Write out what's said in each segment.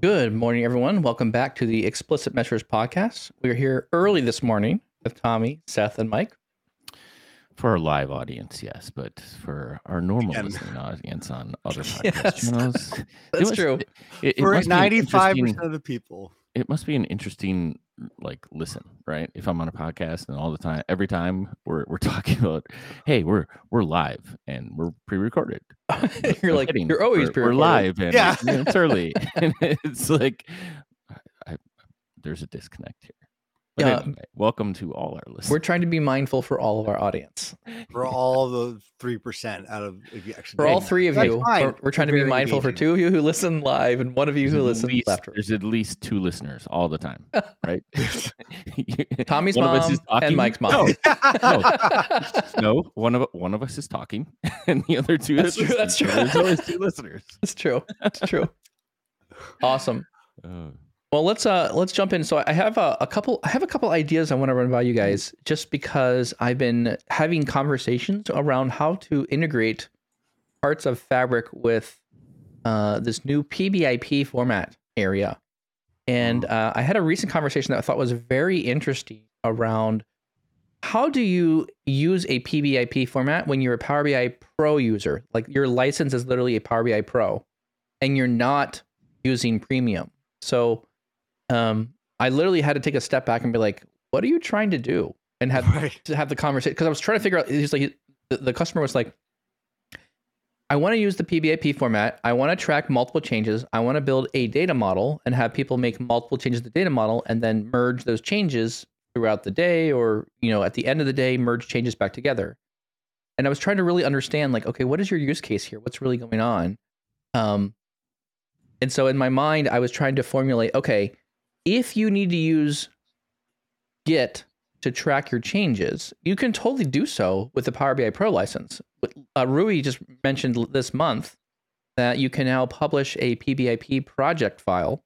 Good morning, everyone. Welcome back to the Explicit Measures podcast. We're here early this morning with Tommy, Seth, and Mike. For our live audience, yes, but for our normal Again. listening audience on other podcast Yes. channels, it That's was- true. It, it For must be an ninety-five interesting- percent of the people. It must be an interesting like listen right if i'm on a podcast and all the time every time we're, we're talking about hey we're we're live and we're pre-recorded you're like kidding. you're always we're, we're live and Yeah. it's early and it's like I, I, there's a disconnect here but Yeah. anyway, welcome to all our listeners We're trying to be mindful for all of our audience. For all the three percent out of if you actually For all three of you, we're, we're trying to be Very mindful for two of you who listen live and one of you who at listens least- afterwards. There's at least two listeners all the time, right? Tommy's One mom and Mike's No, mom. no, one of one of us is talking, and the other two. That's are true, that's listening, so true. There's always two listeners. That's true. That's true. Awesome. Uh, Well, let's uh let's jump in. So I have a, a couple I have a couple ideas I want to run by you guys just because I've been having conversations around how to integrate parts of Fabric with uh, this new PBIP format area. And uh, I had a recent conversation that I thought was very interesting around how do you use a PBIP format when you're a Power BI Pro user? Like your license is literally a Power BI Pro and you're not using premium. So um, I literally had to take a step back and be like, what are you trying to do? And had right. to have the conversation because I was trying to figure out. He's like, the, the customer was like, I want to use the PBIP format. I want to track multiple changes. I want to build a data model and have people make multiple changes to the data model and then merge those changes throughout the day or, you know, at the end of the day, merge changes back together. And I was trying to really understand, like, okay, what is your use case here? What's really going on? Um, and so in my mind, I was trying to formulate, okay, if you need to use Git to track your changes, you can totally do so with the Power BI Pro license. Uh, Rui just mentioned this month that you can now publish a PBIP project file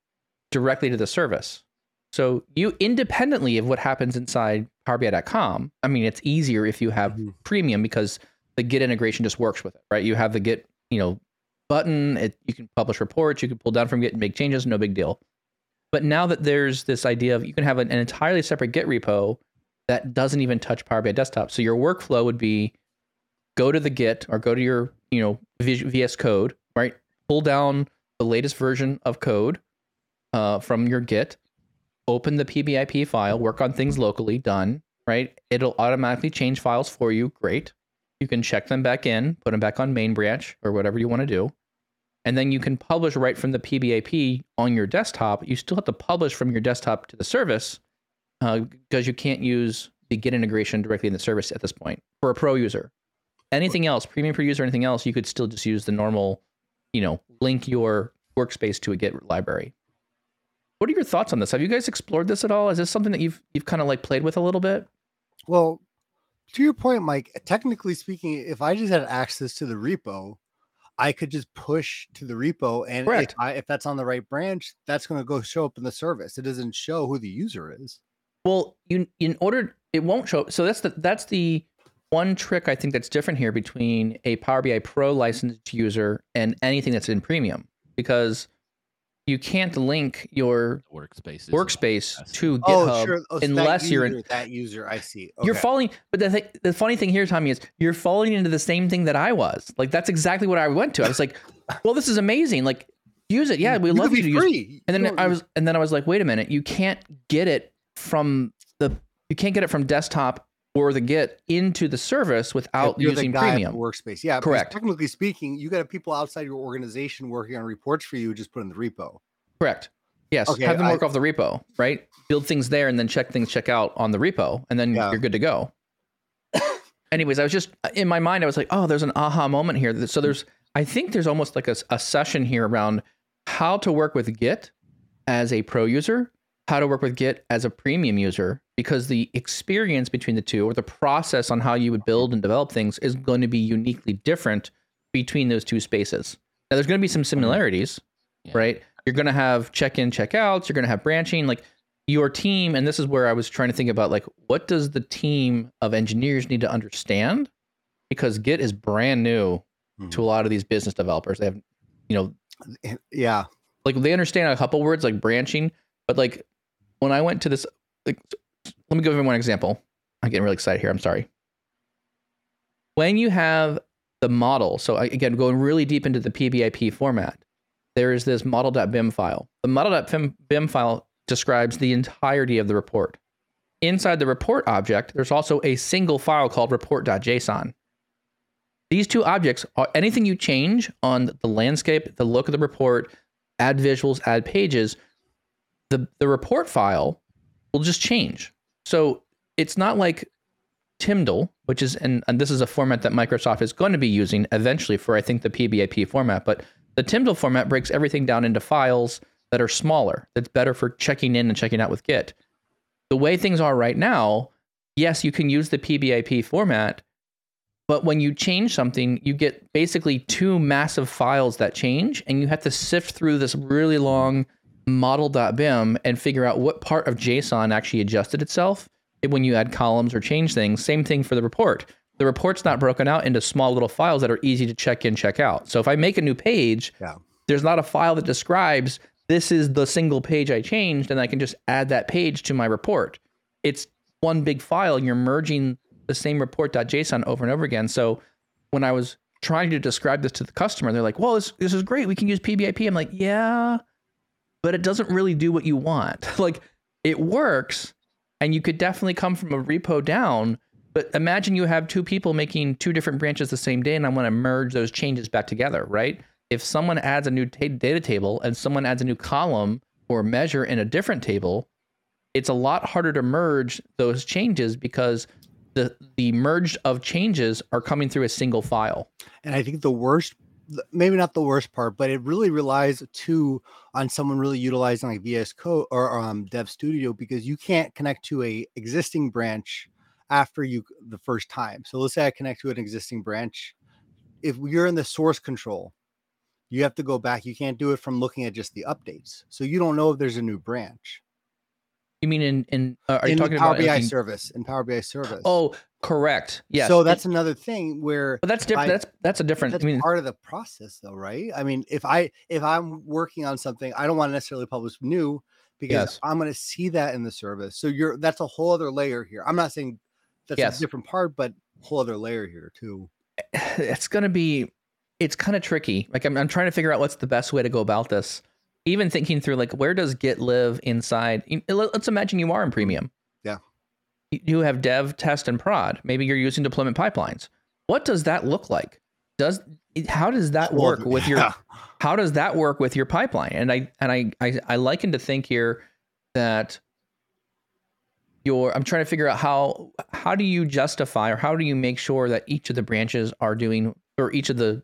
directly to the service. So you independently of what happens inside PowerBI.com. I mean, it's easier if you have Mhm. premium because the Git integration just works with it, right? You have the Git, you know, button. It, you can publish reports. You can pull down from Git and make changes. No big deal. But now that there's this idea of you can have an, an entirely separate Git repo that doesn't even touch Power BI Desktop. So your workflow would be go to the Git or go to your you know VS Code, right? Pull down the latest version of code uh, from your Git, open the PBIP file, work on things locally, done, right? It'll automatically change files for you. Great. You can check them back in, put them back on main branch or whatever you want to do. And then you can publish right from the PBIP on your desktop. You still have to publish from your desktop to the service uh, because you can't use the Git integration directly in the service at this point for a pro user. Anything else, premium per user, anything else, you could still just use the normal, you know, link your workspace to a Git library. What are your thoughts on this? Have you guys explored this at all? Is this something that you've you've kind of like played with a little bit? Well, to your point, Mike, technically speaking, if I just had access to the repo, I could just push to the repo, and if, I, if that's on the right branch, that's going to go show up in the service. It doesn't show who the user is. Well, you in order it won't show. So that's the that's the one trick I think that's different here between a Power BI Pro licensed user and anything that's in premium because you can't link your workspace. workspace to oh, GitHub oh, sure. Oh, so that unless you're in that user. I see. you're falling but the th- the funny thing here tommy is you're falling into the same thing that i was like that's exactly what i went to i was like well this is amazing like use it yeah we You love you to be use free. and then You i was and then i was like wait a minute you can't get it from the you can't get it from desktop or the git into the service without using guy at the premium workspace. Yeah, Correct. Technically speaking, you got people outside your organization working on reports for you. Just put in the repo. correct yes Okay, have them I- work off the repo right build things there and then check things check out on the repo and then Yeah. you're good to go anyways i was just in my mind i was like oh there's an aha moment here so there's i think there's almost like a, a session here around how to work with git as a pro user how to work with git as a premium user because the experience between the two or the process on how you would build and develop things is going to be uniquely different between those two spaces. Now there's going to be some mm-hmm. similarities Yeah. right? You're going to have check-in check-outs you're going to have branching like your team and this is where i was trying to think about like what does the team of engineers need to understand? Because git is brand new to mm-hmm. a lot of these business developers. They have you know Yeah. like they understand a couple words like branching, but like when I went to this, like, let me give you one example. I'm getting really excited here. I'm sorry. When you have the model, so uh, again, going really deep into the PBIP format, there is this model.bim file. The model.bim file describes the entirety of the report. Inside the report object, there's also a single file called report.json. These two objects are anything you change on the landscape, the look of the report, add visuals, add pages, the, the report file will just change. So it's not like TMDL, which is, and, and this is a format that Microsoft is going to be using eventually for, I think, the PBIP format, but the TMDL format breaks everything down into files that are smaller. That's better for checking in and checking out with Git. The way things are right now, yes, you can use the PBIP format, but when you change something, you get basically two massive files that change, and you have to sift through this really long model.bim and figure out what part of JSON actually adjusted itself when you add columns or change things. Same thing for the report the report's not broken out into small little files that are easy to check in, check out. So if I make a new page, yeah. there's not a file that describes this is the single page I changed, and I can just add that page to my report. It's one big file, and you're merging the same report.json over and over again. So when I was trying to describe this to the customer, they're like, well, this, this is great. We can use PBIP. I'm like, yeah, but it doesn't really do what you want. like it works, and you could definitely come from a repo down but imagine you have two people making two different branches the same day, and I want to merge those changes back together, right? If someone adds a new t- data table and someone adds a new column or measure in a different table, it's a lot harder to merge those changes because the the merged of changes are coming through a single file. And I think the worst maybe not the worst part, but it really relies too on someone really utilizing like VS Code or um, Dev Studio because you can't connect to a existing branch after you the first time. So let's say I connect to an existing branch. If you're in the source control, you have to go back. You can't do it from looking at just the updates. So you don't know if there's a new branch. You mean in in uh, are in you talking Power about BI in, service in Power BI service? Oh, correct. Yes. So that's it, another thing where But that's different. That's that's a different that's I mean part of the process though, right? I mean, if I if I'm working on something, I don't want to necessarily publish new because yes. I'm going to see that in the service. So you're that's a whole other layer here. I'm not saying that's yes. a different part, but whole other layer here too. It's gonna be it's kind of tricky. Like I'm, I'm trying to figure out what's the best way to go about this. Even thinking through like where does Git live inside? Let's imagine you are in premium. Yeah. You have dev, test, and prod. Maybe you're using deployment pipelines. What does that look like? Does how does that work with your yeah. how does that work with your pipeline? And I and I I, I liken to think here that your i'm trying to figure out how how do you justify or how do you make sure that each of the branches are doing or each of the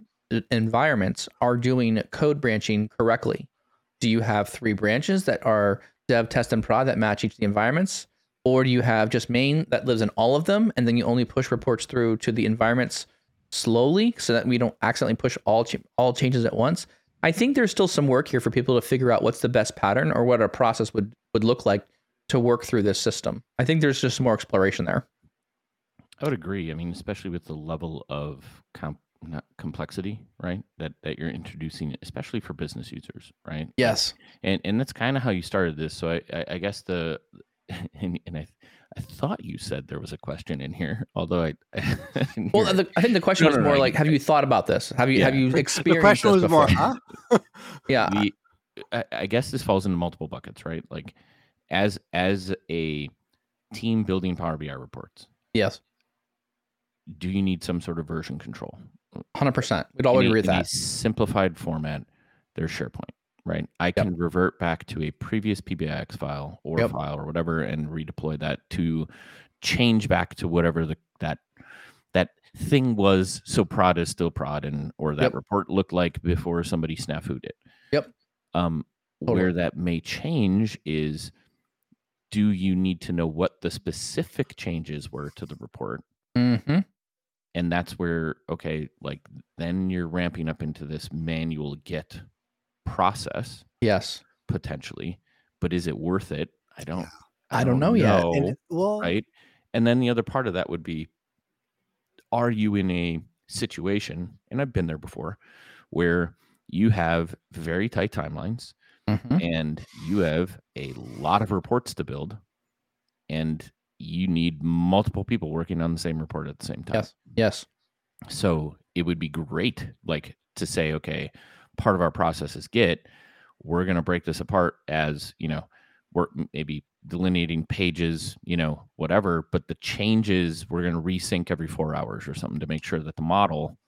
environments are doing code branching correctly do you have three branches that are dev test and prod that match each of the environments or do you have just main that lives in all of them and then you only push reports through to the environments slowly so that we don't accidentally push all ch- all changes at once i think there's still some work here for people to figure out what's the best pattern or what a process would would look like to work through this system. I think there's just more exploration there. I would agree. I mean, especially with the level of comp- complexity, right? That that you're introducing, especially for business users, right? Yes. And and that's kind of how you started this. So I I, I guess the and, and I I thought you said there was a question in here, although I. I well, the, I think the question no, was no, more no, like, have you thought about this? Have you yeah. have you experienced? The question was before? more, huh? yeah. The, I, I guess this falls into multiple buckets, right? Like as as a team building Power BI reports. Yes. Do you need some sort of version control? Hundred percent. We'd all in agree a, with that. simplified format. There's SharePoint, right? I yep. can revert back to a previous PBIX file or yep. file or whatever and redeploy that to change back to whatever the that that thing was. So prod is still prod, and or that yep. report looked like before somebody snafu'd it. Yep. Um, totally. where that may change is do you need to know what the specific changes were to the report? Mm-hmm. And that's where, okay, like then you're ramping up into this manual Git process. Yes. Potentially. But is it worth it? I don't. Yeah. I, I, don't, know, know yet. And, well, right. And then the other part of that would be are you in a situation, and I've been there before, where you have very tight timelines, mm-hmm. and you have a lot of reports to build, and you need multiple people working on the same report at the same time. Yes. Yes. So it would be great, like to say, okay, part of our process is Git. We're going to break this apart as you know, we're maybe delineating pages, you know, whatever. But the changes we're going to resync every four hours or something to make sure that the model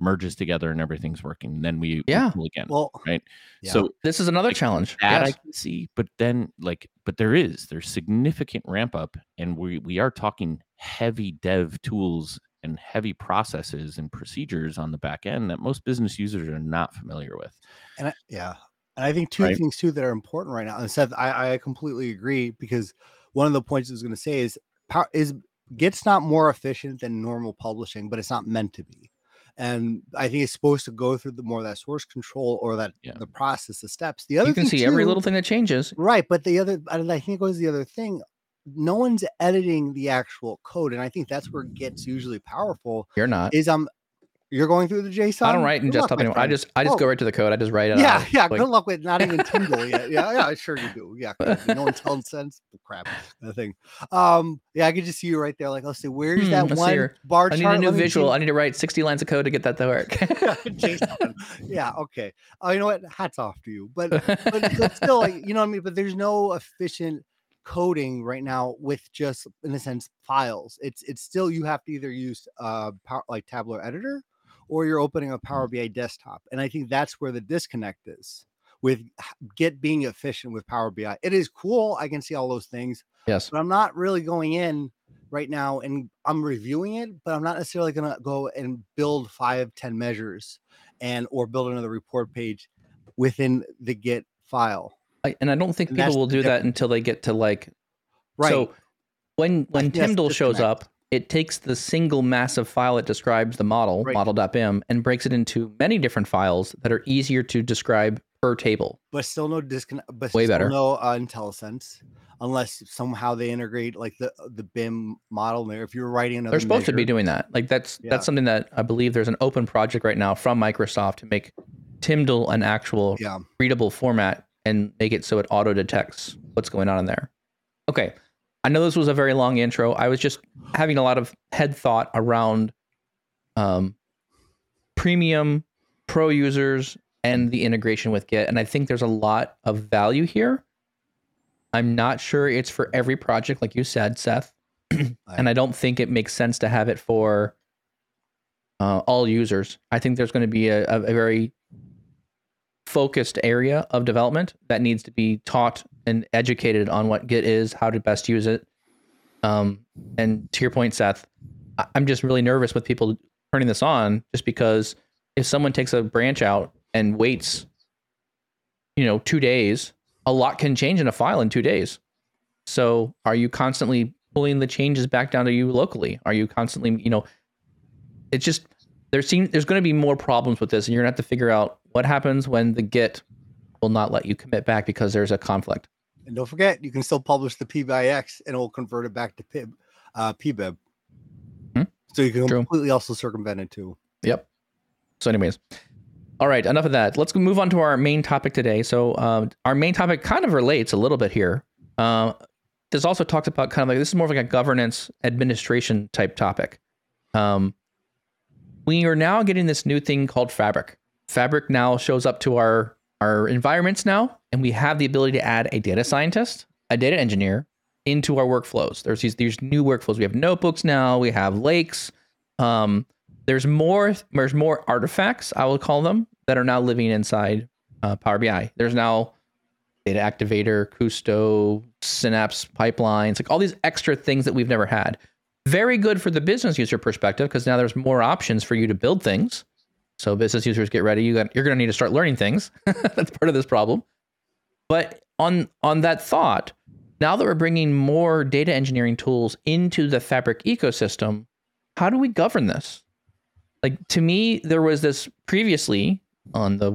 merges together and everything's working. And then we yeah again. Well, right. Yeah. So this is another like, challenge that yes. I can see, but then like, but there is there's significant ramp up, and we we are talking heavy dev tools and heavy processes and procedures on the back end that most business users are not familiar with. And I, yeah, and I think two right? things too that are important right now. And Seth, I, I completely agree because one of the points I was going to say is power is Git's not more efficient than normal publishing, but it's not meant to be and I think it's supposed to go through the more that source control or that yeah. the process, the steps. The other you can see too, every little thing that changes, right? But the other, I think it goes the other thing. No one's editing the actual code, and I think that's where it gets usually powerful. You're not. Is I'm um, you're going through the JSON. I don't write in just anymore. I just I just oh. go right to the code. I just write it. Yeah, out. yeah. Like, good luck with not even TMDL yet. Yeah, yeah. I sure you do. Yeah, no IntelliSense. Crap, that thing. Um, yeah, I could just see you right there. Like, let's see, where's hmm, that one bar chart? I need a new visual. I need to write 60 lines of code to get that to work. JSON. Yeah. Okay. Oh, you know what? Hats off to you. But but, but still, like, you know what I mean. But there's no efficient coding right now with just in a sense files it's it's still you have to either use uh power, like Tabular Editor or you're opening a Power mm. BI desktop. And I think that's where the disconnect is with Git being efficient with Power BI. It is cool. I can see all those things. Yes. But I'm not really going in right now and I'm reviewing it, but I'm not necessarily going to go and build five, 10 measures and or build another report page within the Git file. I, and I don't think and people will do that until they get to like, right. So when, when TMDL shows up, it takes the single massive file that describes the model, right. model.bim, and breaks it into many different files that are easier to describe per table. But still no disconnect, but way better. No uh, IntelliSense, unless somehow they integrate like the the BIM model there. If you're writing another, they're supposed measure, to be doing that. Like that's yeah. that's something that I believe there's an open project right now from Microsoft to make TMDL an actual yeah. readable format and make it so it auto detects what's going on in there. Okay, I know this was a very long intro. I was just having a lot of head thought around um, premium pro users and the integration with Git. And I think there's a lot of value here. I'm not sure it's for every project, like you said, Seth. and I don't think it makes sense to have it for uh, all users. I think there's going to be a, a, very focused area of development that needs to be taught and educated on what Git is, how to best use it. Um, and to your point, Seth, I'm just really nervous with people turning this on just because if someone takes a branch out and waits, you know, two days, a lot can change in a file in two days. So are you constantly pulling the changes back down to you locally? Are you constantly, you know, it's just there seems there's going to be more problems with this, and you're going to have to figure out what happens when the Git will not let you commit back because there's a conflict. And don't forget, you can still publish the PBIX and it will convert it back to PIB, uh, PBIP. Hmm? So you can True. completely also circumvent it too. Yep. So, anyways, all right, enough of that. Let's move on to our main topic today. So, um, our main topic kind of relates a little bit here. Uh, this also talks about kind of like this is more of like a governance administration type topic. Um, we are now getting this new thing called Fabric. Fabric now shows up to our our environments now, and we have the ability to add a data scientist, a data engineer into our workflows. There's these these new workflows. We have notebooks now. We have lakes. Um, there's more. There's more artifacts. I will call them that are now living inside uh, Power BI. There's now data activator, Kusto, Synapse pipelines, like all these extra things that we've never had. Very good for the business user perspective because now there's more options for you to build things. So business users get ready. You got you're going to need to start learning things. That's part of this problem. But on on that thought, now that we're bringing more data engineering tools into the Fabric ecosystem, how do we govern this? Like to me, there was this previously on the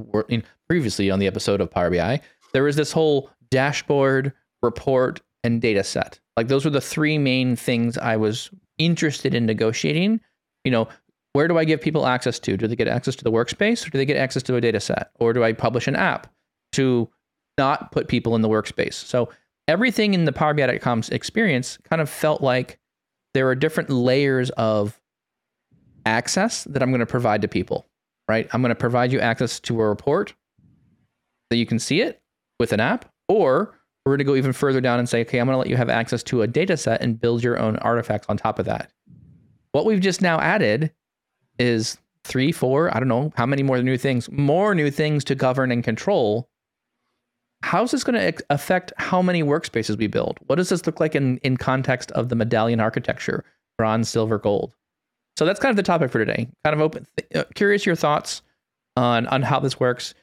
previously on the episode of Power BI, there was this whole dashboard, report, and data set. Like those were the three main things I was interested in negotiating. You know, where do I give people access to? Do they get access to the workspace or do they get access to a data set? Or do I publish an app to not put people in the workspace. So everything in the Power BI.com experience kind of felt like there are different layers of access that I'm going to provide to people, right? I'm going to provide you access to a report that you can see it with an app, or we're going to go even further down and say, okay, I'm going to let you have access to a data set and build your own artifacts on top of that. What we've just now added is three, four, I don't know how many more new things, more new things to govern and control. How's this going to affect how many workspaces we build? What does this look like in, in context of the medallion architecture, bronze, silver, gold? So that's kind of the topic for today. Kind of open, uh, curious your thoughts on on how this works.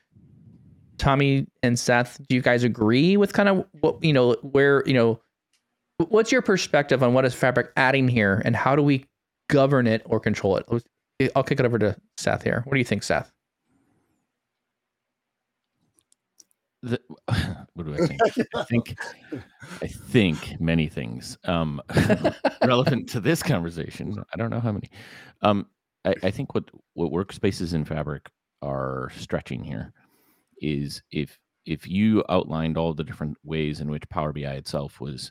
Tommy and Seth, do you guys agree with kind of what you know where you know what's your perspective on what is Fabric adding here and how do we govern it or control it? I'll kick it over to Seth here. What do you think, Seth? The, what do I think? I think I think many things um, relevant to this conversation. I don't know how many. Um, I, I think what what workspaces in Fabric are stretching here is if if you outlined all the different ways in which Power BI itself was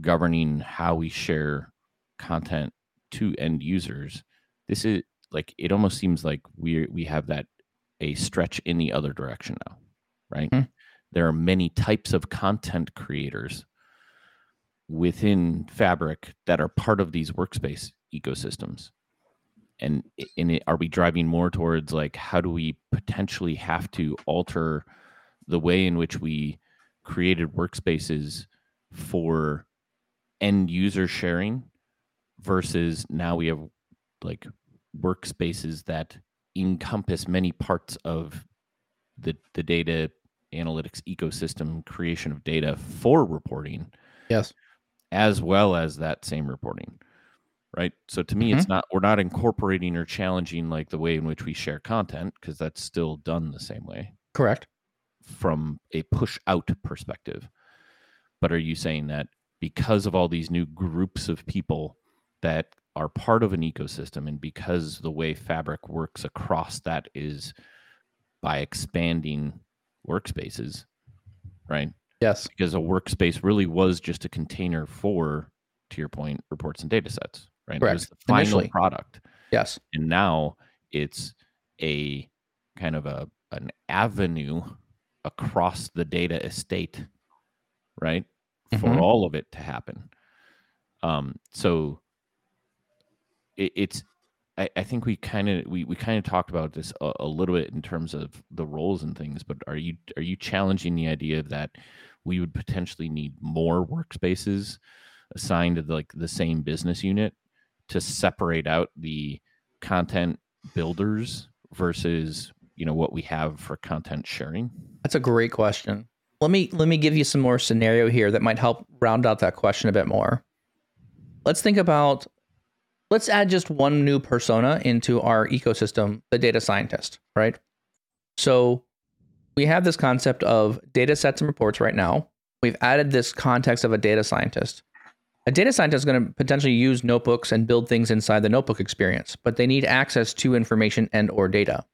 governing how we share content to end users, this is like it almost seems like we we have that a stretch in the other direction now, right? Hmm. There are many types of content creators within Fabric that are part of these workspace ecosystems. And in it, are we driving more towards like how do we potentially have to alter the way in which we created workspaces for end user sharing versus now we have like workspaces that encompass many parts of the the data analytics ecosystem creation of data for reporting yes. as well as that same reporting right? So to me mm-hmm. it's not we're not incorporating or challenging like the way in which we share content because that's still done the same way correct. from a push out perspective. But are you saying that because of all these new groups of people that are part of an ecosystem and because the way fabric works across that is by expanding workspaces right? Yes. Because a workspace really was just a container for to your point reports and data sets right? Correct. it was the final Initially. product. Yes. And now it's a kind of a an avenue across the data estate right? Mm-hmm. for all of it to happen. Um so it, it's I, I, think we kind of we, we kind of talked about this a, a, little bit in terms of the roles and things but are you are you challenging the idea that we would potentially need more workspaces assigned to the, like the same business unit to separate out the content builders versus you know what we have for content sharing? That's a great question. Let me let me give you some more scenario here that might help round out that question a bit more. Let's think about let's add just one new persona into our ecosystem, the data scientist, right? So we have this concept of data sets and reports right now. We've added this context of a data scientist. A data scientist is going to potentially use notebooks and build things inside the notebook experience, but they need access to information and or data.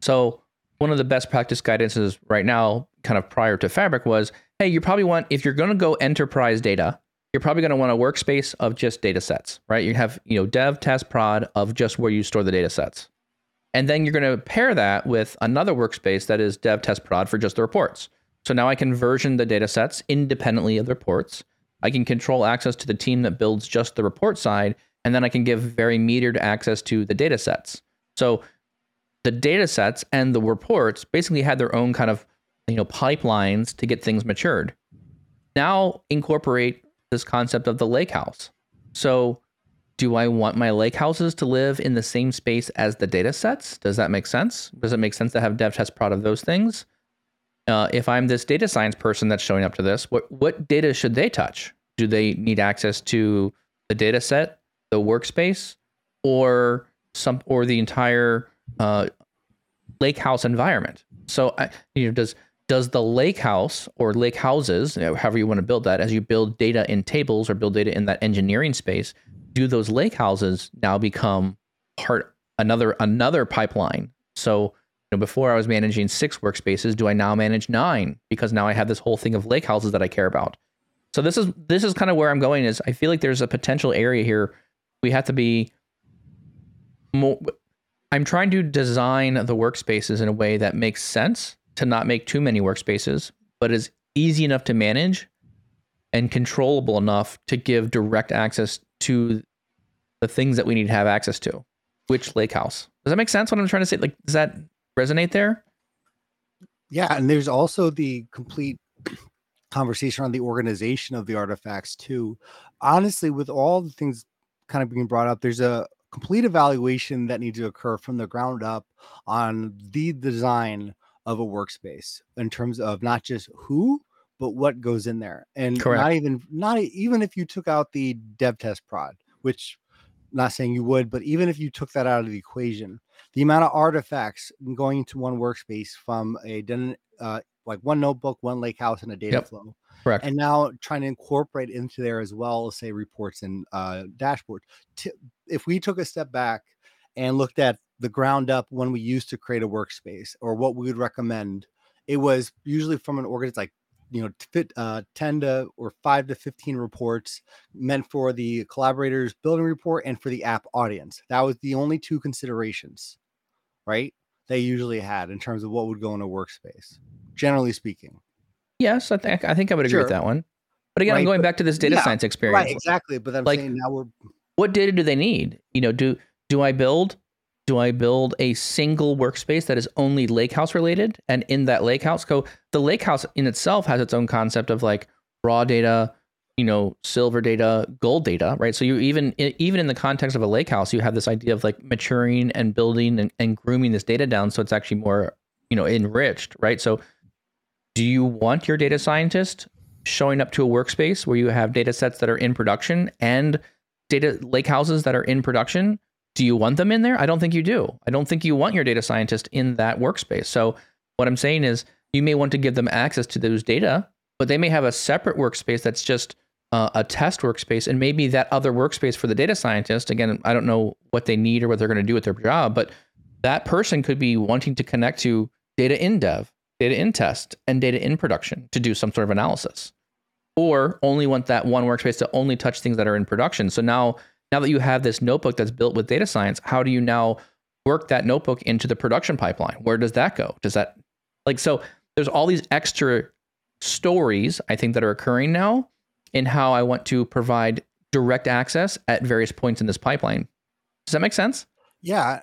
So one of the best practice guidances right now, kind of prior to Fabric, was, hey, you probably want if you're going to go enterprise data, you're probably going to want a workspace of just data sets, right? You have, you know, dev, test, prod of just where you store the data sets. And then you're going to pair that with another workspace that is dev, test, prod for just the reports. So now I can version the data sets independently of the reports. I can control access to the team that builds just the report side, and then I can give very metered access to the data sets. So the data sets and the reports basically had their own kind of, you know, pipelines to get things matured. Now incorporate this concept of the lake house. So, do I want my lake houses to live in the same space as the data sets? Does that make sense? Does it make sense to have dev test prod of those things? Uh, if I'm this data science person that's showing up to this, what what data should they touch? Do they need access to the data set, the workspace, or some or the entire uh, lake house environment? So, you know, does does the lake house or lake houses, you know, however you want to build that, as you build data in tables or build data in that engineering space, do those lake houses now become part another another pipeline? So know, before I was managing six workspaces. Do I now manage nine because now I have this whole thing of lake houses that I care about? So this is this is kind of where I'm going. Is I feel like there's a potential area here. We have to be more. I'm trying to design the workspaces in a way that makes sense to not make too many workspaces, but is easy enough to manage and controllable enough to give direct access to the things that we need to have access to. Which lake house? Does that make sense? What I'm trying to say? Like, does that resonate there? Yeah, and there's also the complete conversation on the organization of the artifacts too. Honestly, with all the things kind of being brought up, there's a complete evaluation that needs to occur from the ground up on the design of a workspace in terms of not just who but what goes in there and Correct. not even not even if you took out the dev test prod which not saying you would but even if you took that out of the equation the amount of artifacts going into one workspace from a uh, like one notebook one lake house and a data Yep. flow Correct. and now trying to incorporate into there as well say reports and uh, dashboard T- if we took a step back and looked at the ground up when we used to create a workspace or what we would recommend it was usually from an organ it's like you know fit, uh, 10 to or 5 to 15 reports meant for the collaborators building report and for the app audience that was the only two considerations right they usually had in terms of what would go in a workspace generally speaking Yes, I think I think I would agree with that one. But again, I'm going but- back to this data yeah, science experience. right exactly but i'm Like- saying now we're what data do they need? You know, do do I build do I build a single workspace that is only lakehouse related? And in that lakehouse, go the lakehouse in itself has its own concept of like raw data, you know, silver data, gold data, right? So you even even in the context of a lakehouse, you have this idea of like maturing and building and, and grooming this data down so it's actually more, you know, enriched, right? So do you want your data scientist showing up to a workspace where you have data sets that are in production and data lake houses that are in production do you want them in there? I don't think you do. I don't think you want your data scientist in that workspace. So what i'm saying is you may want to give them access to those data but they may have a separate workspace that's just uh, a test workspace and maybe that other workspace for the data scientist again i don't know what they need or what they're going to do with their job but that person could be wanting to connect to data in dev data in test and data in production to do some sort of analysis. Or only want that one workspace to only touch things that are in production. So now, now that you have this notebook that's built with data science, how do you now work that notebook into the production pipeline? Where does that go? Does that like so? There's all these extra stories I think that are occurring now in how I want to provide direct access at various points in this pipeline. Does that make sense? Yeah,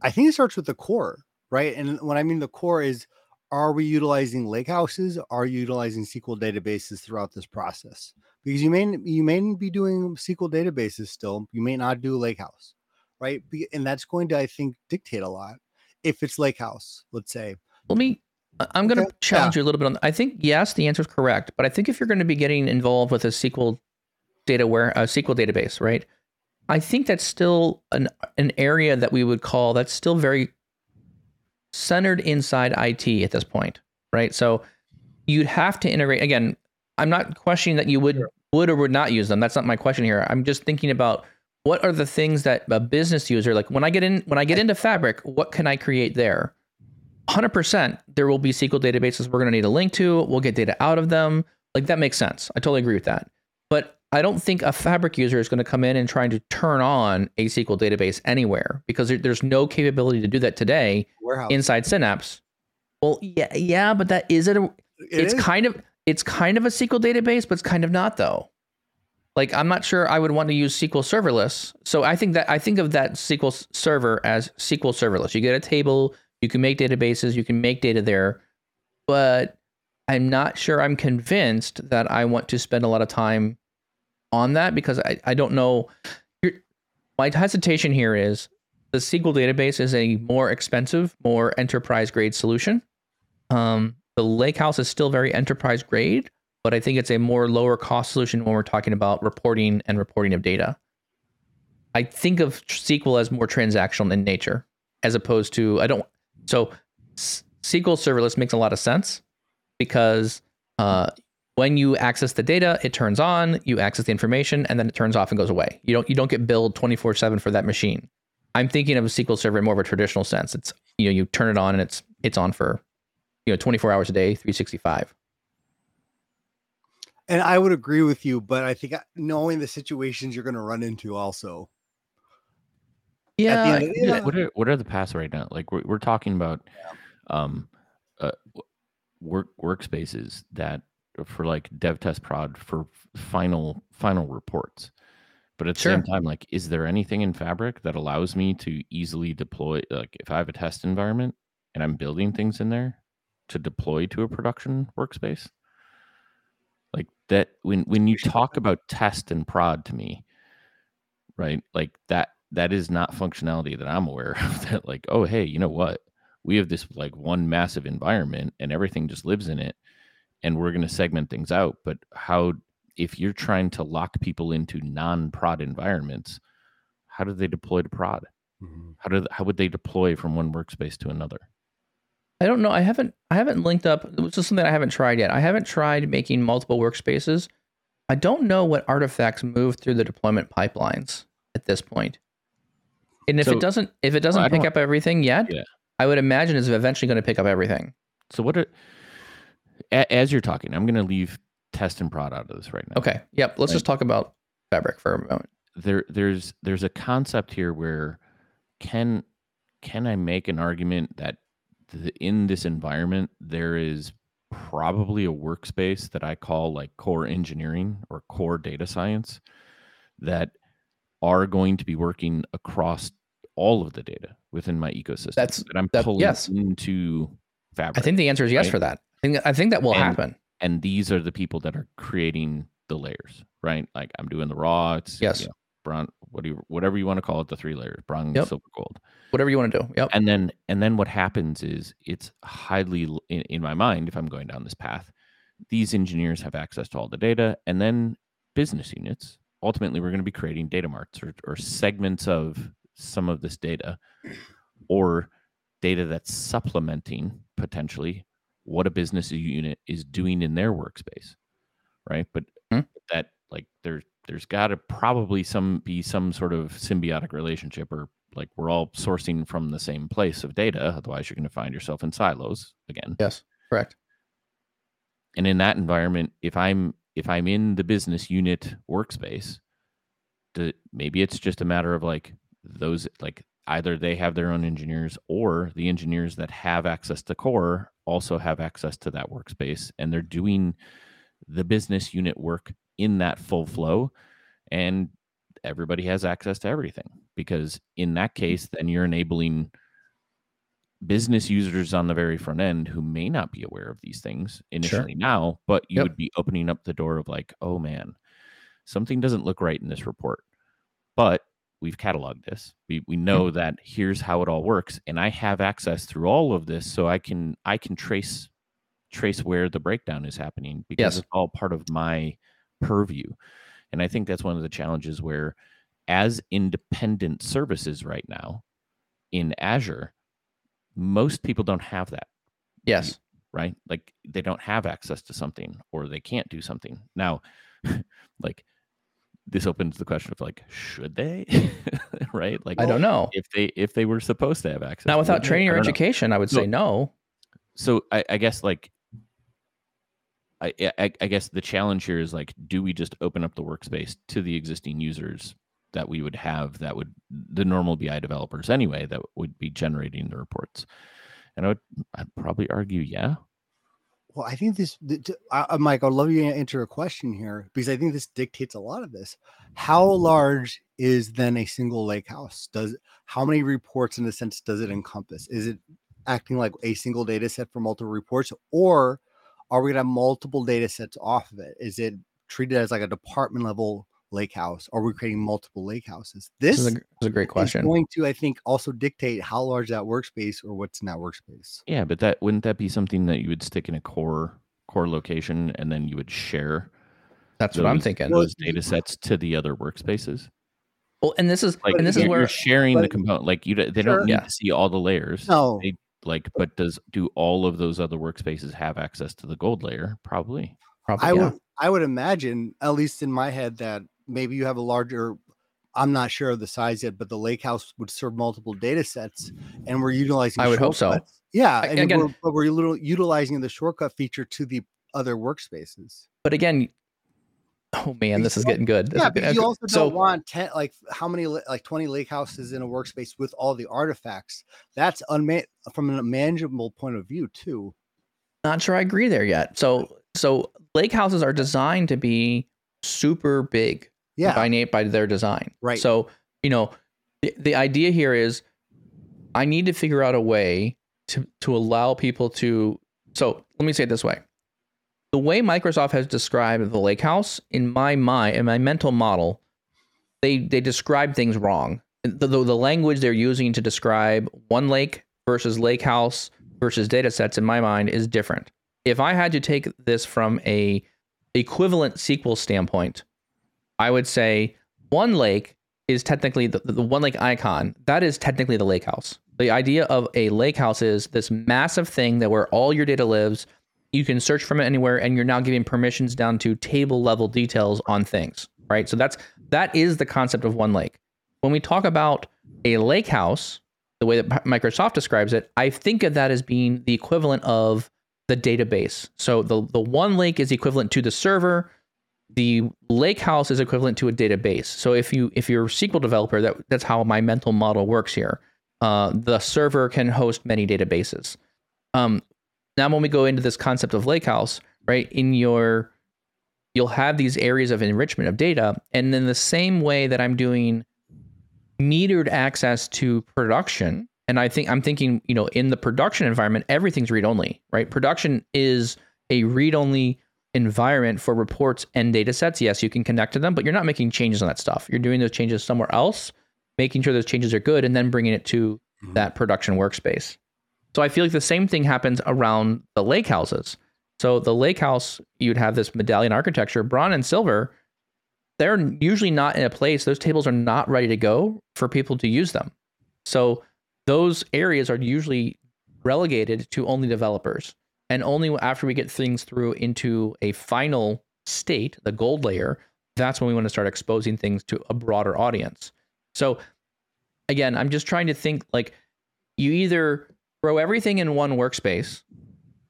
I think it starts with the core, right? And when I mean the core is, are we utilizing lake houses? Are you utilizing SQL databases throughout this process? Because you may you may be doing SQL databases still. You may not do Lakehouse, right? And that's going to, I think, dictate a lot. If it's Lakehouse, let's say, Let me. I'm going to Okay, challenge you a little bit on. I think yes, the answer is correct, but I think if you're going to be getting involved with a SQL data where a SQL database, right? I think that's still an an area that we would call that's still very centered inside IT at this point, right? So you'd have to integrate. Again, I'm not questioning that you would would or would not use them. That's not my question here. I'm just thinking about what are the things that a business user like when I get in when I get into Fabric, what can I create there? 100% there will be SQL databases we're going to need a link to. We'll get data out of them. Like that makes sense. I totally agree with that. But I don't think a Fabric user is going to come in and trying to turn on a SQL database anywhere because there, there's no capability to do that today warehouse. inside Synapse. Well, yeah, yeah, but that is it. A, It it's is. kind of it's kind of a SQL database, but it's kind of not though. Like I'm not sure I would want to use SQL serverless. So I think that I think of that SQL server as SQL serverless. You get a table, you can make databases, you can make data there, but I'm not sure I'm convinced that I want to spend a lot of time on that because I, I don't know. My hesitation here is the SQL database is a more expensive, more enterprise grade solution. Um, the Lakehouse is still very enterprise grade, but I think it's a more lower cost solution when we're talking about reporting and reporting of data. I think of SQL as more transactional in nature, as opposed to I don't. So SQL serverless makes a lot of sense because uh, when you access the data, it turns on, you access the information, and then it turns off and goes away. You don't you don't get billed twenty four seven for that machine. I'm thinking of a SQL server in more of a traditional sense. It's you know you turn it on and it's it's on for you know 24 hours a day 365 and i would agree with you but i think knowing the situations you're going to run into also yeah, yeah. what are what are the paths right now like we're, we're talking about yeah. um uh, work workspaces that for like dev test prod for final final reports but at the sure. same time like is there anything in fabric that allows me to easily deploy like if i have a test environment and i'm building things in there to deploy to a production workspace? Like that when when you talk about test and prod to me right like that that is not functionality that i'm aware of that like oh hey you know what? We have this like one massive environment and everything just lives in it and we're going to segment things out. But how if you're trying to lock people into non-prod environments how do they deploy to prod? Mm-hmm. how do how would they deploy from one workspace to another i don't know i haven't i haven't linked up it's just something i haven't tried yet i haven't tried making multiple workspaces i don't know what artifacts move through the deployment pipelines at this point. and if so, it doesn't if it doesn't pick up everything yet yeah. i would imagine it's eventually going to pick up everything so what are as you're talking, I'm going to leave test and prod out of this right now. Okay. Yep. Let's just talk about fabric for a moment. There, there's, there's a concept here where can, can I make an argument that the, in this environment there is probably a workspace that I call like core engineering or core data science that are going to be working across all of the data within my ecosystem that's that I'm that, pulling yes. into fabric. I think the answer is yes right? for that. I think, I think that will and, happen. And these are the people that are creating the layers, right? Like I'm doing the raw. It's yes. You know, bron, what do you, whatever you want to call it, the three layers, bronze, yep. silver, gold, whatever you want to do. Yep. And then, and then what happens is it's highly in, in my mind, if I'm going down this path, these engineers have access to all the data and then business units. Ultimately, we're going to be creating data marts or, or segments of some of this data or data that's supplementing potentially what a business unit is doing in their workspace right but mm-hmm. that like there's there's got to probably some be some sort of symbiotic relationship or like we're all sourcing from the same place of data otherwise you're going to find yourself in silos again. Yes correct. And in that environment if i'm if i'm in the business unit workspace the, maybe it's just a matter of like those like either they have their own engineers or the engineers that have access to core also have access to that workspace and they're doing the business unit work in that full flow and everybody has access to everything because in that mm-hmm. case then you're enabling business users on the very front end who may not be aware of these things initially sure. now but you yep. would be opening up the door of like oh man something doesn't look right in this report but we've cataloged this we, we know mm-hmm. that here's how it all works and i have access through all of this so i can i can trace trace where the breakdown is happening because yes. it's all part of my purview. And i think that's one of the challenges where as independent services right now in azure most people don't have that yes. right? Like they don't have access to something or they can't do something. Now like this opens the question of like should they? Right? Like i don't know. if they if they were supposed to have access now without training or education know. i would say no. so I, I guess like I, I, guess the challenge here is like do we just open up the workspace to the existing users that we would have that would the normal bi developers anyway that would be generating the reports and i would i'd probably argue yeah well, I think this, uh, Mike, I'd love you to answer a question here because I think this dictates a lot of this. How large is then a single lake house? Does how many reports in a sense does it encompass? Is it acting like a single data set for multiple reports, or are we gonna have multiple data sets off of it? Is it treated as like a department level lake house? Or are we creating multiple lake houses? This, this is, a, is a great question. going to, I think, also dictate how large that workspace or what's in that workspace. Yeah, but that wouldn't that be something that you would stick in a core core location and then you would share? That's those, what I'm thinking. Those data sets to the other workspaces. Well, and this is like and this is where you're sharing but, the component. Like you, they sure, don't need yeah. to see all the layers. No, they, like, but does do all of those other workspaces have access to the gold layer? Probably. Probably. I yeah. would. I would imagine, at least in my head, that maybe you have a larger I'm not sure of the size yet, but the lake house would serve multiple data sets and we're utilizing I would hope so. Yeah. And again- we're, but we're little, utilizing the shortcut feature to the other workspaces. But again, oh man, this is getting good. This yeah, but you also so don't want 10 like how many like 20 lake houses in a workspace with all the artifacts. That's unman from a manageable point of view too. not sure I agree there yet. So so lake houses are designed to be super big Yeah. by na- by their design. Right. So, you know, the, the idea here is I need to figure out a way to to allow people to so let me say it this way. The way Microsoft has described the lake house in my mind in my mental model, they they describe things wrong. The, the, the language they're using to describe one lake versus lake house versus data sets in my mind is different. If I had to take this from a equivalent SQL standpoint, I would say one lake is technically the, the one lake icon. That is technically the lake house. The idea of a lake house is this massive thing that where all your data lives. You can search from it anywhere, and you're now giving permissions down to table level details on things, right? So that's that is the concept of one lake. When we talk about a lake house, the way that Microsoft describes it, I think of that as being the equivalent of the database. So the the one lake is equivalent to the server. The lake house is equivalent to a database. So if you if you're a SQL developer, that that's how my mental model works here. Uh, the server can host many databases. Um, now when we go into this concept of lakehouse, right? In your you'll have these areas of enrichment of data, and then the same way that I'm doing metered access to production, and I think I'm thinking, you know, in the production environment, everything's read only, right? Production is a read only environment for reports and data sets. Yes, you can connect to them, but you're not making changes on that stuff. You're doing those changes somewhere else, making sure those changes are good, and then bringing it to Mhm. that production workspace. So I feel like the same thing happens around the lake houses. So the lake house, you'd have this medallion architecture, bronze and silver. They're usually not in a place, those tables are not ready to go for people to use them. So those areas are usually relegated to only developers. And only after we get things through into a final state, the gold layer, that's when we want to start exposing things to a broader audience. So again, I'm just trying to think like you either throw everything in one workspace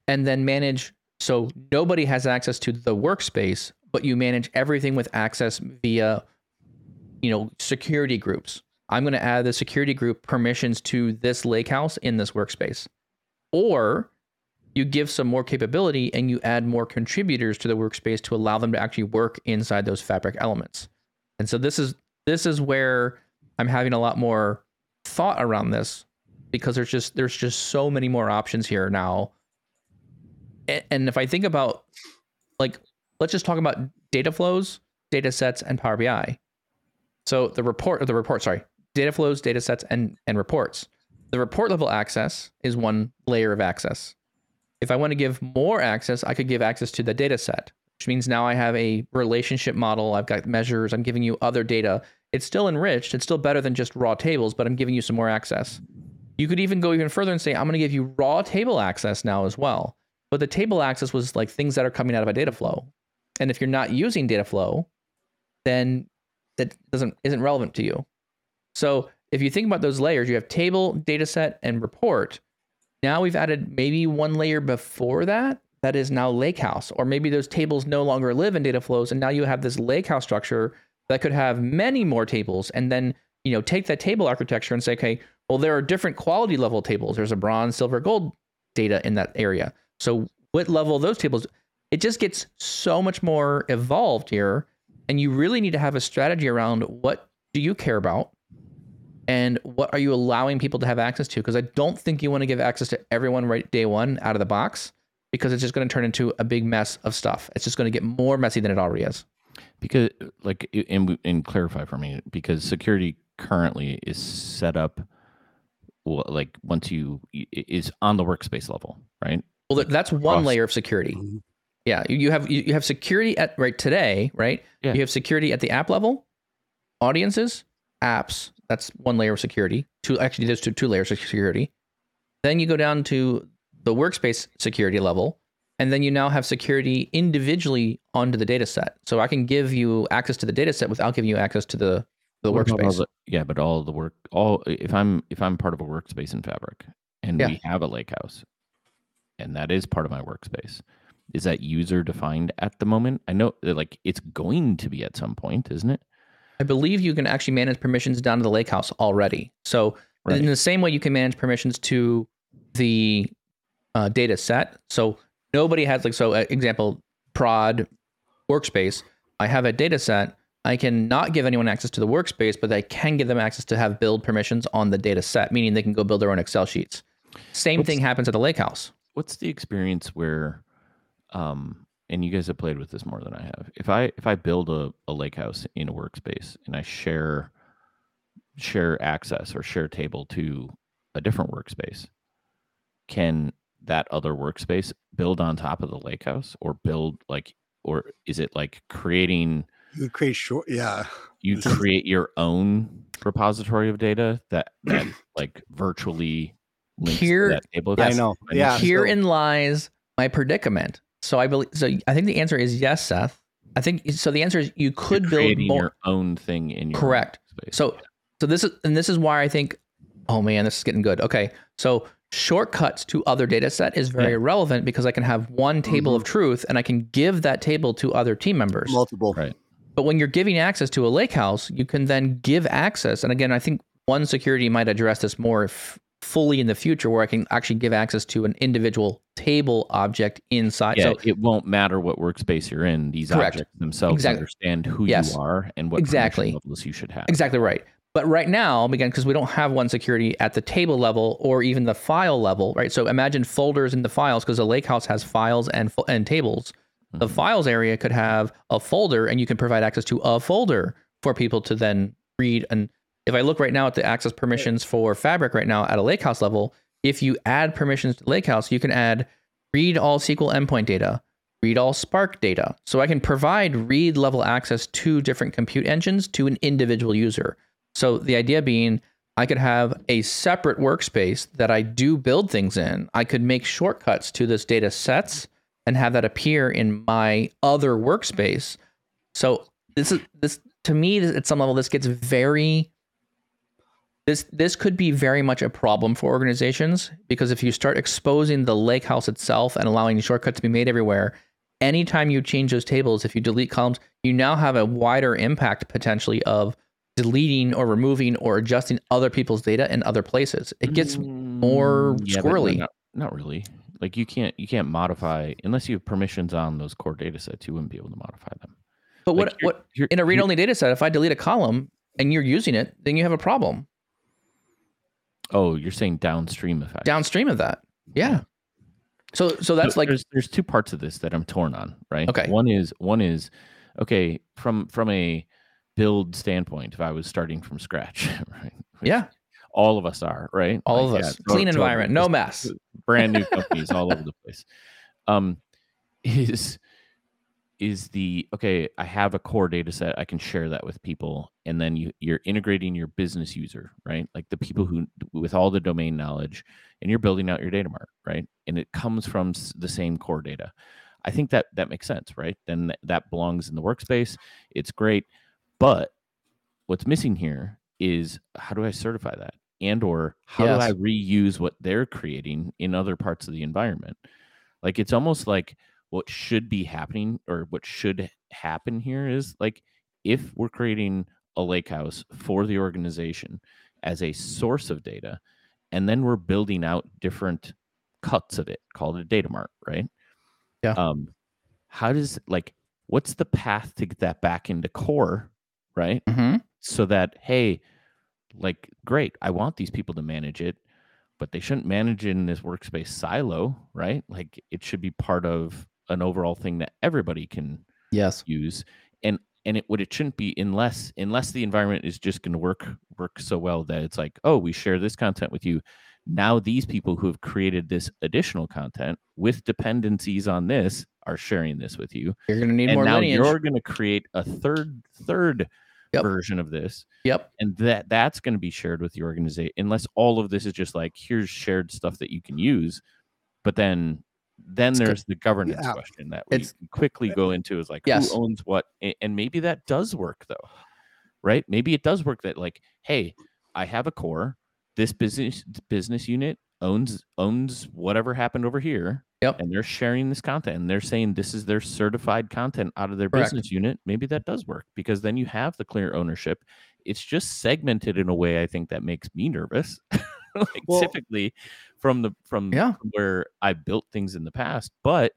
and then manage so nobody has access to the workspace, but you manage everything with access via you know security groups. I'm going to add the security group permissions to this lake house in this workspace. Or you give some more capability and you add more contributors to the workspace to allow them to actually work inside those fabric elements. And so this is this is where I'm having a lot more thought around this because there's just there's just so many more options here now. And if I think about like let's just talk about data flows, data sets, and Power BI. So the report or the report, sorry, data flows, data sets, and and reports. The report level access is one layer of access. If I want to give more access, I could give access to the data set, which means now I have a relationship model. I've got measures. I'm giving you other data. It's still enriched. It's still better than just raw tables, but I'm giving you some more access. You could even go even further and say, I'm going to give you raw table access now as well. But the table access was like things that are coming out of a data flow. And if you're not using data flow, then that doesn't isn't relevant to you. So if you think about those layers, you have table, data set, and report. Now we've added maybe one layer before that that is now lakehouse, or maybe those tables no longer live in data flows, and now you have this lakehouse structure that could have many more tables, and then you know take that table architecture and say, okay, well there are different quality level tables. There's a bronze, silver, gold data in that area. So what level those tables? It just gets so much more evolved here, and you really need to have a strategy around what do you care about and what are you allowing people to have access to because i don't think you want to give access to everyone right day one out of the box because it's just going to turn into a big mess of stuff it's just going to get more messy than it already is because like and and clarify for me because security currently is set up like once you is on the workspace level right? Well th- that's one Across- layer of security. Mhm. yeah you- you have you you have security at right today right? Yeah. you have security at the app level audiences apps that's one layer of security two actually there's two, two layers of security. Then you go down to the workspace security level and then you now have security individually onto the data set. So i can give you access to the data set without giving you access to the the What workspace. the- yeah, but all the work, all if I'm if I'm part of a workspace in Fabric and Yeah. we have a lake house, and that is part of my workspace, is that user defined at the moment? I know that like it's going to be at some point, isn't it? I believe you can actually manage permissions down to the lakehouse already. So Right. in the same way you can manage permissions to the uh, data set. So nobody has like so uh, example prod workspace. I have a data set. I can not give anyone access to the workspace, but I can give them access to have build permissions on the data set, meaning they can go build their own Excel sheets. Same What's- thing happens at the lakehouse. What's the experience where, um, and you guys have played with this more than I have. If I if I build a, a lake house in a workspace and I share share access or share table to a different workspace, can that other workspace build on top of the lake house or build like or is it like creating You create short, yeah. you create your own repository of data that that like virtually links to Here- that table I know. I know. Yeah. so- Herein lies my predicament. So I believe. So I think the answer is yes, Seth. I think so. The answer is you You're could build more. your own thing in your Correct. space. So so this is and this is why I think. Oh man, this is getting good. Okay, so shortcuts to other data set is very Yeah. relevant because I can have one table mm-hmm. of truth and I can give that table to other team members. multiple. Right. But when you're giving access to a lake house, you can then give access. And again, I think one security might address this more f- fully in the future, where I can actually give access to an individual table object inside. yeah, So it won't matter what workspace you're in. These Correct. objects themselves Exactly. understand who Yes. you are and what Exactly. levels you should have. Exactly right. But right now, again, because we don't have one security at the table level or even the file level, right? So imagine folders in the files because a lakehouse has files and and tables. The Mhm. files area could have a folder, and you can provide access to a folder for people to then read. And if I look right now at the access permissions for Fabric right now at a lakehouse level, if you add permissions to lakehouse, you can add read all SQL endpoint data, read all Spark data. So I can provide read level access to different compute engines to an individual user. So the idea being, I could have a separate workspace that I do build things in. I could make shortcuts to this data sets and have that appear in my other workspace. So this is this to me at some level this gets very this this could be very much a problem for organizations because if you start exposing the lake house itself and allowing shortcuts to be made everywhere, anytime you change those tables, if you delete columns, you now have a wider impact potentially of deleting or removing or adjusting other people's data in other places. It gets more Mm, yeah, squirrely. Not, not really. Like you can't you can't modify unless you have permissions on those core data sets. You wouldn't be able to modify them. But what Like, here- what here- in a read-only data set, if I delete a column and you're using it, then you have a problem Oh, you're saying downstream effects. downstream of that. Yeah. So so that's So like there's there's two parts of this that I'm torn on, right? Okay. One is one is okay from from a build standpoint. If I was starting from scratch, right? which yeah, all of us are, right? all Like, of us. to- Clean environment, no mess. brand new companies all over the place. Um, is is the okay? I have a core data set. I can share that with people, and then you you're integrating your business user, right? Like the people who with all the domain knowledge, and you're building out your data mart, right? And it comes from the same core data. I think that that makes sense, right? Then that belongs in the workspace. It's great, but what's missing here is how do I certify that? And or how do I reuse what they're creating in other parts of the environment? Like it's almost like what should be happening or what should happen here is like if we're creating a lake house for the organization as a source of data, and then we're building out different cuts of it, called a data mart, right? Yeah. Um, how does like what's the path to get that back into core, right? hmm so that hey like great i want these people to manage it but they shouldn't manage it in this workspace silo right like it should be part of an overall thing that everybody can Yes. use and and it what it shouldn't be unless unless the environment is just going to work work so well that it's like oh we share this content with you now these people who have created this additional content with dependencies on this are sharing this with you You're gonna need and more now lineage. you're going to create a third third Yep. version of this Yep. and that that's going to be shared with the organization unless all of this is just like here's shared stuff that you can use but then then It's good. there's the governance Yeah. question that we It's- quickly go into is like Yes. who owns what and maybe that does work though right? Maybe it does work that like, hey, I have a core. This business business unit owns owns whatever happened over here. Yep. And they're sharing this content and they're saying this is their certified content out of their Correct. business unit. Maybe that does work because then you have the clear ownership. It's just segmented in a way I think that makes me nervous. like Well- typically from the from Yeah. where I built things in the past. But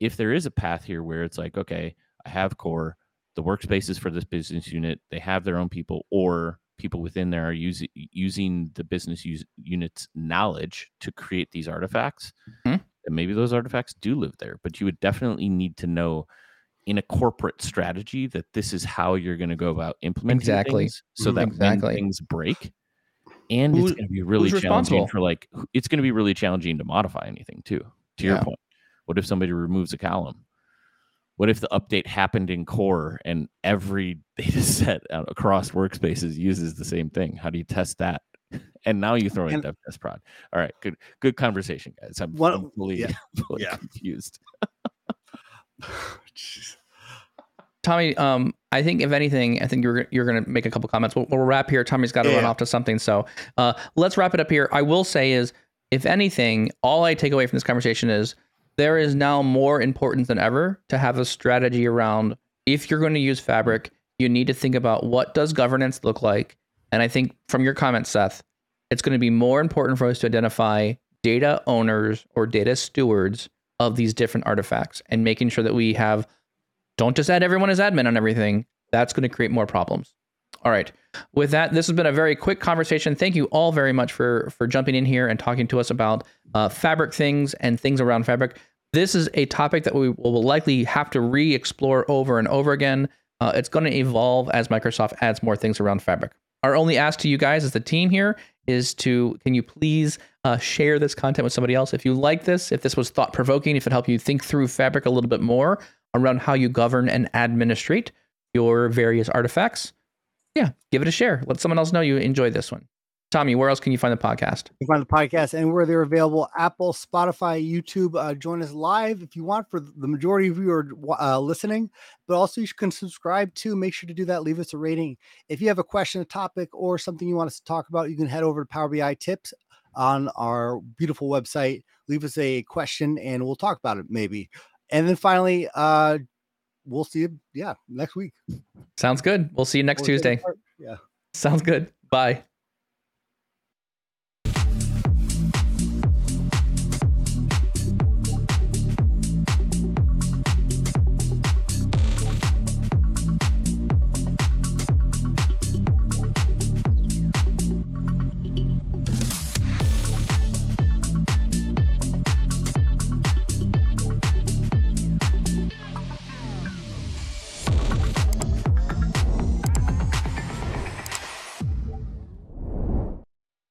if there is a path here where it's like, okay, I have core, the workspaces for this business unit, they have their own people, or people within there are using using the business use, unit's knowledge to create these artifacts. Mhm. And maybe those artifacts do live there, but you would definitely need to know in a corporate strategy that this is how you're going to go about implementing Exactly. things so Mhm. that Exactly. when things break and Who- it's going to be really challenging for like it's going to be really challenging to modify anything too to your point what if somebody removes a column what if the update happened in core and every data set across workspaces uses the same thing how do you test that and now you throw in And- dev test prod all right good good conversation guys i'm, One- I'm fully, yeah. fully Yeah. confused Tommy, um, I think if anything, I think you're you're going to make a couple comments. We'll, we'll wrap here. Tommy's got to run off to something, so uh, let's wrap it up here. I will say is, if anything, all I take away from this conversation is there is now more importance than ever to have a strategy around if you're going to use Fabric, you need to think about what does governance look like. And I think from your comments Seth, it's going to be more important for us to identify data owners or data stewards of these different artifacts and making sure that we have don't just add everyone as admin on everything. That's going to create more problems. All right. With that, this has been a very quick conversation. Thank you all very much for for jumping in here and talking to us about uh, fabric things and things around fabric. This is a topic that we will likely have to re-explore over and over again. Uh, it's going to evolve as Microsoft adds more things around fabric. Our only ask to you guys as the team here is to can you please uh, share this content with somebody else if you like this, if this was thought provoking, if it helped you think through fabric a little bit more around how you govern and administrate your various artifacts. Yeah, give it a share. Let someone else know you enjoy this one. Tommy, where else can you find the podcast? You can find the podcast anywhere they're available Apple, Spotify, YouTube. Uh, join us live if you want for the majority of you are uh, listening, but also you can subscribe too. Make sure to do that. Leave us a rating. If you have a question, a topic, or something you want us to talk about, you can head over to Power BI Tips on our beautiful website. Leave us a question and we'll talk about it maybe. And then finally, uh, we'll see you, yeah, next week. Sounds good. We'll see you next other Tuesday. Yeah. Sounds good. Bye.